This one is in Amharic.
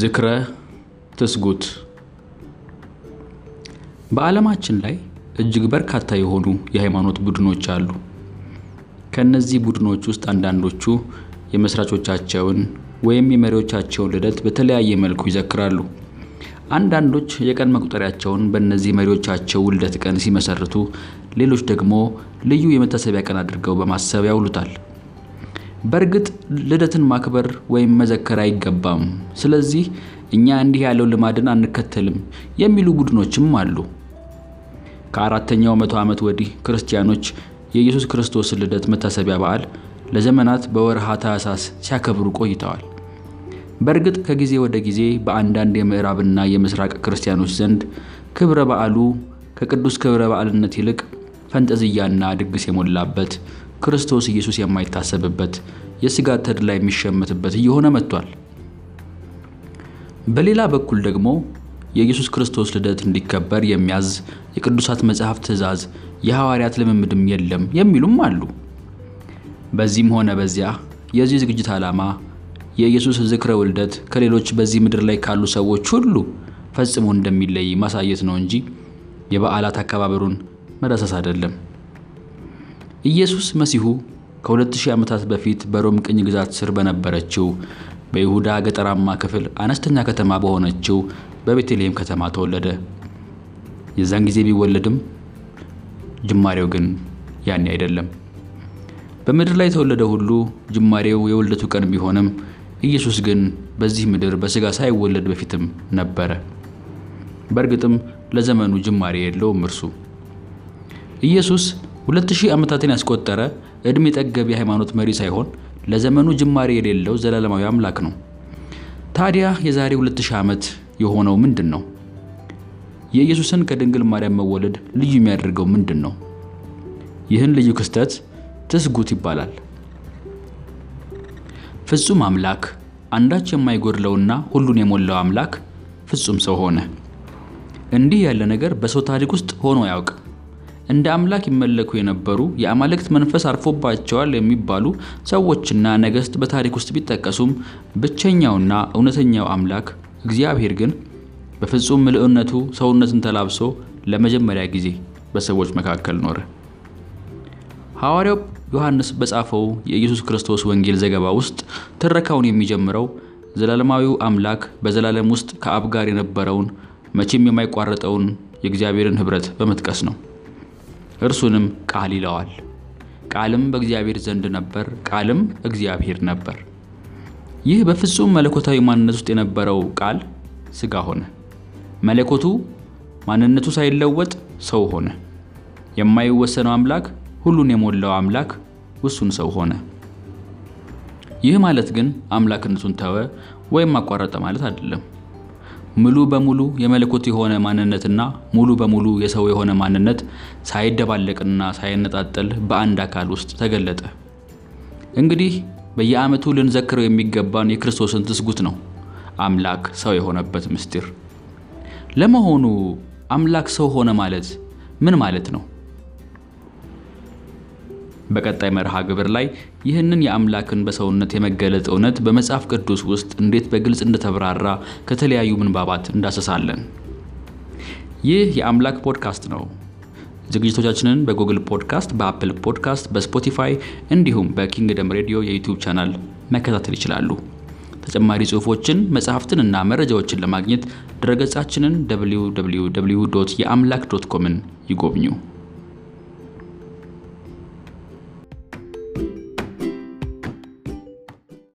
ዝክረ ትስጉት በዓለማችን ላይ እጅግ በርካታ የሆኑ የሃይማኖት ቡድኖች አሉ። ከእነዚህ ቡድኖች ውስጥ አንዳንዶቹ የመስራቾቻቸውን ወይም የመሪዎቻቸውን ልደት በተለያየ መልኩ ይዘክራሉ። አንዳንዶች የቀን መቁጠሪያቸውን በእነዚህ መሪዎቻቸው ውልደት ቀን ሲመሰርቱ፣ ሌሎች ደግሞ ልዩ የመታሰቢያ ቀን አድርገው በማሰብ ያውሉታል። በእርግጥ ልደትን ማክበር ወይም መዘከር አይገባም፣ ስለዚህ እኛ እንዲህ ያለው ልማድን አንከተልም የሚሉ ቡድኖችም አሉ። ከአራተኛው መቶ ዓመት ወዲህ ክርስቲያኖች የኢየሱስ ክርስቶስን ልደት መታሰቢያ በዓል ለዘመናት በወርሃ ታኅሳስ ሲያከብሩ ቆይተዋል። በእርግጥ ከጊዜ ወደ ጊዜ በአንዳንድ የምዕራብና የምስራቅ ክርስቲያኖች ዘንድ ክብረ በዓሉ ከቅዱስ ክብረ በዓልነት ይልቅ ፈንጠዝያና ድግስ የሞላበት ክርስቶስ ኢየሱስ የማይታሰብበት የሥጋ ተድላ የሚሸመትበት እየሆነ መጥቷል። በሌላ በኩል ደግሞ የኢየሱስ ክርስቶስ ልደት እንዲከበር የሚያዝ የቅዱሳት መጽሐፍ ትእዛዝ፣ የሐዋርያት ልምምድም የለም የሚሉም አሉ። በዚህም ሆነ በዚያ የዚህ ዝግጅት ዓላማ የኢየሱስ ዝክረ ውልደት ከሌሎች በዚህ ምድር ላይ ካሉ ሰዎች ሁሉ ፈጽሞ እንደሚለይ ማሳየት ነው እንጂ የበዓላት አከባበሩን መዳሰስ አይደለም። ኢየሱስ መሲሁ ከ2000 ዓመታት በፊት በሮም ቅኝ ግዛት ስር በነበረችው በይሁዳ ገጠራማ ክፍል አነስተኛ ከተማ በሆነችው በቤተልሔም ከተማ ተወለደ። የዛን ጊዜ ቢወለድም ጅማሬው ግን ያኔ አይደለም። በምድር ላይ የተወለደ ሁሉ ጅማሬው የውልደቱ ቀን ቢሆንም ኢየሱስ ግን በዚህ ምድር በሥጋ ሳይወለድ በፊትም ነበረ። በእርግጥም ለዘመኑ ጅማሬ የለውም። እርሱ ኢየሱስ ሁለት ሺህ ዓመታትን ያስቆጠረ ዕድሜ ጠገብ የሃይማኖት መሪ ሳይሆን ለዘመኑ ጅማሬ የሌለው ዘላለማዊ አምላክ ነው። ታዲያ የዛሬ ሁለት ሺህ ዓመት የሆነው ምንድን ነው? የኢየሱስን ከድንግል ማርያም መወለድ ልዩ የሚያደርገው ምንድን ነው? ይህን ልዩ ክስተት ትስጉት ይባላል። ፍጹም አምላክ አንዳች የማይጎድለውና ሁሉን የሞላው አምላክ ፍጹም ሰው ሆነ። እንዲህ ያለ ነገር በሰው ታሪክ ውስጥ ሆኖ አያውቅም። እንደ አምላክ ይመለኩ የነበሩ የአማልክት መንፈስ አርፎባቸዋል የሚባሉ ሰዎችና ነገሥት በታሪክ ውስጥ ቢጠቀሱም ብቸኛውና እውነተኛው አምላክ እግዚአብሔር ግን በፍጹም ምልዕነቱ ሰውነትን ተላብሶ ለመጀመሪያ ጊዜ በሰዎች መካከል ኖረ። ሐዋርያው ዮሐንስ በጻፈው የኢየሱስ ክርስቶስ ወንጌል ዘገባ ውስጥ ትረካውን የሚጀምረው ዘላለማዊው አምላክ በዘላለም ውስጥ ከአብ ጋር የነበረውን መቼም የማይቋረጠውን የእግዚአብሔርን ኅብረት በመጥቀስ ነው። እርሱንም ቃል ይለዋል። ቃልም በእግዚአብሔር ዘንድ ነበር፣ ቃልም እግዚአብሔር ነበር። ይህ በፍጹም መለኮታዊ ማንነት ውስጥ የነበረው ቃል ሥጋ ሆነ። መለኮቱ ማንነቱ ሳይለወጥ ሰው ሆነ። የማይወሰነው አምላክ ሁሉን የሞላው አምላክ ውሱን ሰው ሆነ። ይህ ማለት ግን አምላክነቱን ተወ ወይም አቋረጠ ማለት አይደለም። ሙሉ በሙሉ የመለኮት የሆነ ማንነትና ሙሉ በሙሉ የሰው የሆነ ማንነት ሳይደባለቅና ሳይነጣጠል በአንድ አካል ውስጥ ተገለጠ። እንግዲህ በየዓመቱ ልንዘክረው የሚገባን የክርስቶስን ትስጉት ነው፣ አምላክ ሰው የሆነበት ምስጢር። ለመሆኑ አምላክ ሰው ሆነ ማለት ምን ማለት ነው? በቀጣይ መርሃ ግብር ላይ ይህንን የአምላክን በሰውነት የመገለጥ እውነት በመጽሐፍ ቅዱስ ውስጥ እንዴት በግልጽ እንደተብራራ ከተለያዩ ምንባባት እንዳሰሳለን። ይህ የአምላክ ፖድካስት ነው። ዝግጅቶቻችንን በ Google Podcast፣ በ Apple Podcast፣ በ Spotify እንዲሁም በ Kingdom ሬዲዮ የ YouTube channel መከታተል ይችላሉ። ተጨማሪ ጽሑፎችን መጽሐፍትን እና መረጃዎችን ለማግኘት ድረገጻችንን www የአምላክ dot com ን ይጎብኙ።